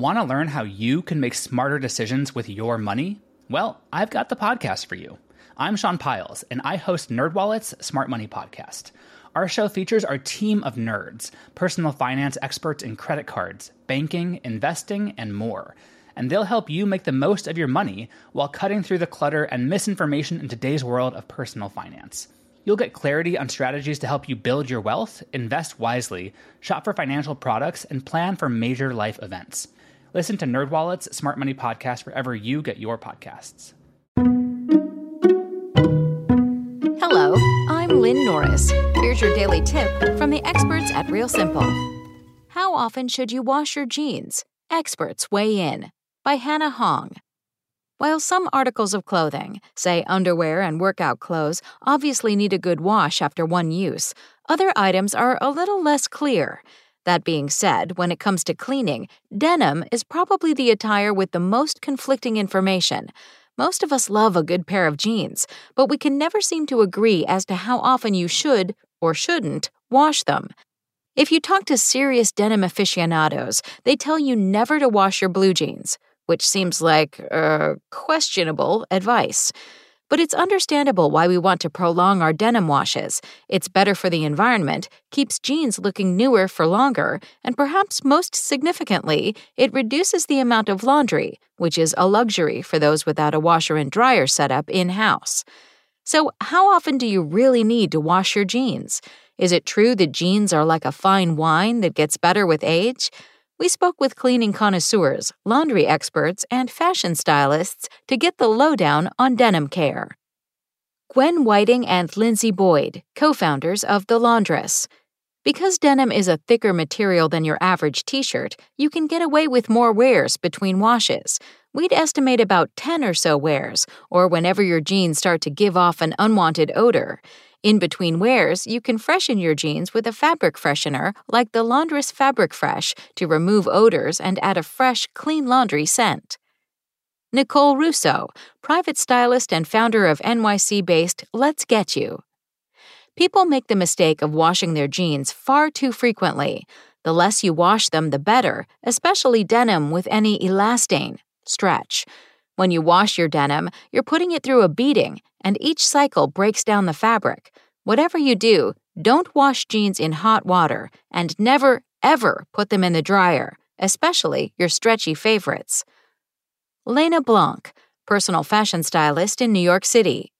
Want to learn how you can make smarter decisions with your money? Well, I've got the podcast for you. I'm Sean Pyles, and I host NerdWallet's Smart Money Podcast. Our show features our team of nerds, personal finance experts in credit cards, banking, investing, and more. And they'll help you make the most of your money while cutting through the clutter and misinformation in today's world of personal finance. You'll get clarity on strategies to help you build your wealth, invest wisely, shop for financial products, and plan for major life events. Listen to NerdWallet's Smart Money Podcast wherever you get your podcasts. Hello, I'm Lynn Norris. Here's your daily tip from the experts at Real Simple. How often should you wash your jeans? Experts weigh in. By Hannah Hong. While some articles of clothing, say underwear and workout clothes, obviously need a good wash after one use, other items are a little less clear. That being said, when it comes to cleaning, denim is probably the attire with the most conflicting information. Most of us love a good pair of jeans, but we can never seem to agree as to how often you should, or shouldn't, wash them. If you talk to serious denim aficionados, they tell you never to wash your blue jeans, which seems like, uh, questionable advice. But it's understandable why we want to prolong our denim washes. It's better for the environment, keeps jeans looking newer for longer, and perhaps most significantly, it reduces the amount of laundry, which is a luxury for those without a washer and dryer setup in house. So, how often do you really need to wash your jeans? Is it true that jeans are like a fine wine that gets better with age? We spoke with cleaning connoisseurs, laundry experts, and fashion stylists to get the lowdown on denim care. Gwen Whiting and Lindsay Boyd, co founders of The Laundress. Because denim is a thicker material than your average t shirt, you can get away with more wears between washes. We'd estimate about 10 or so wears, or whenever your jeans start to give off an unwanted odor. In between wears, you can freshen your jeans with a fabric freshener like the Laundress Fabric Fresh to remove odors and add a fresh, clean laundry scent. Nicole Russo, private stylist and founder of NYC based Let's Get You. People make the mistake of washing their jeans far too frequently. The less you wash them, the better, especially denim with any elastane, stretch. When you wash your denim, you're putting it through a beating, and each cycle breaks down the fabric. Whatever you do, don't wash jeans in hot water, and never, ever put them in the dryer, especially your stretchy favorites. Lena Blanc, personal fashion stylist in New York City.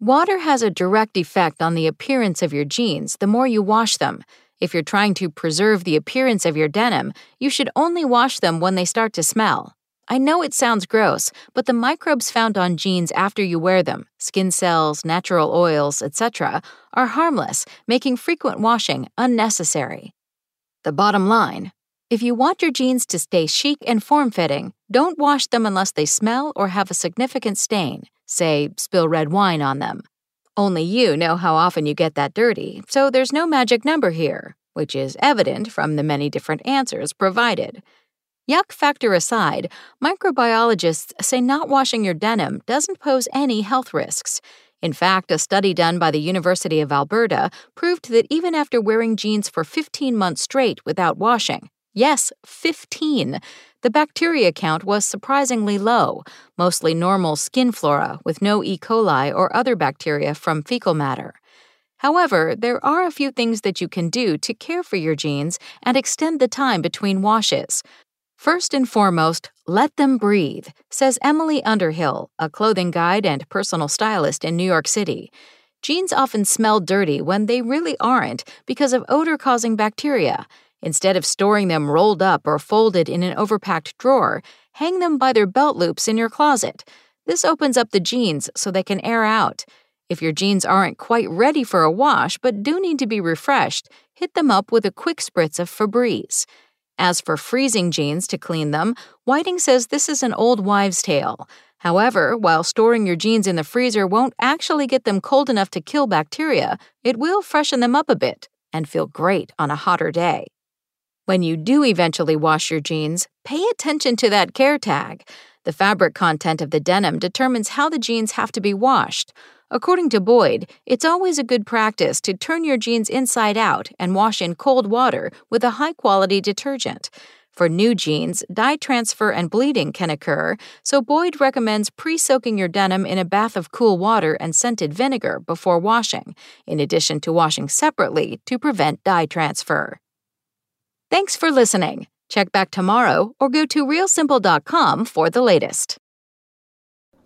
Water has a direct effect on the appearance of your jeans the more you wash them. If you're trying to preserve the appearance of your denim, you should only wash them when they start to smell. I know it sounds gross, but the microbes found on jeans after you wear them, skin cells, natural oils, etc., are harmless, making frequent washing unnecessary. The bottom line if you want your jeans to stay chic and form fitting, don't wash them unless they smell or have a significant stain, say, spill red wine on them. Only you know how often you get that dirty, so there's no magic number here, which is evident from the many different answers provided. Yuck factor aside, microbiologists say not washing your denim doesn't pose any health risks. In fact, a study done by the University of Alberta proved that even after wearing jeans for 15 months straight without washing, yes, 15, the bacteria count was surprisingly low, mostly normal skin flora with no E. coli or other bacteria from fecal matter. However, there are a few things that you can do to care for your jeans and extend the time between washes. First and foremost, let them breathe, says Emily Underhill, a clothing guide and personal stylist in New York City. Jeans often smell dirty when they really aren't because of odor causing bacteria. Instead of storing them rolled up or folded in an overpacked drawer, hang them by their belt loops in your closet. This opens up the jeans so they can air out. If your jeans aren't quite ready for a wash but do need to be refreshed, hit them up with a quick spritz of Febreze. As for freezing jeans to clean them, Whiting says this is an old wives' tale. However, while storing your jeans in the freezer won't actually get them cold enough to kill bacteria, it will freshen them up a bit and feel great on a hotter day. When you do eventually wash your jeans, pay attention to that care tag. The fabric content of the denim determines how the jeans have to be washed. According to Boyd, it's always a good practice to turn your jeans inside out and wash in cold water with a high quality detergent. For new jeans, dye transfer and bleeding can occur, so Boyd recommends pre soaking your denim in a bath of cool water and scented vinegar before washing, in addition to washing separately to prevent dye transfer. Thanks for listening. Check back tomorrow or go to realsimple.com for the latest.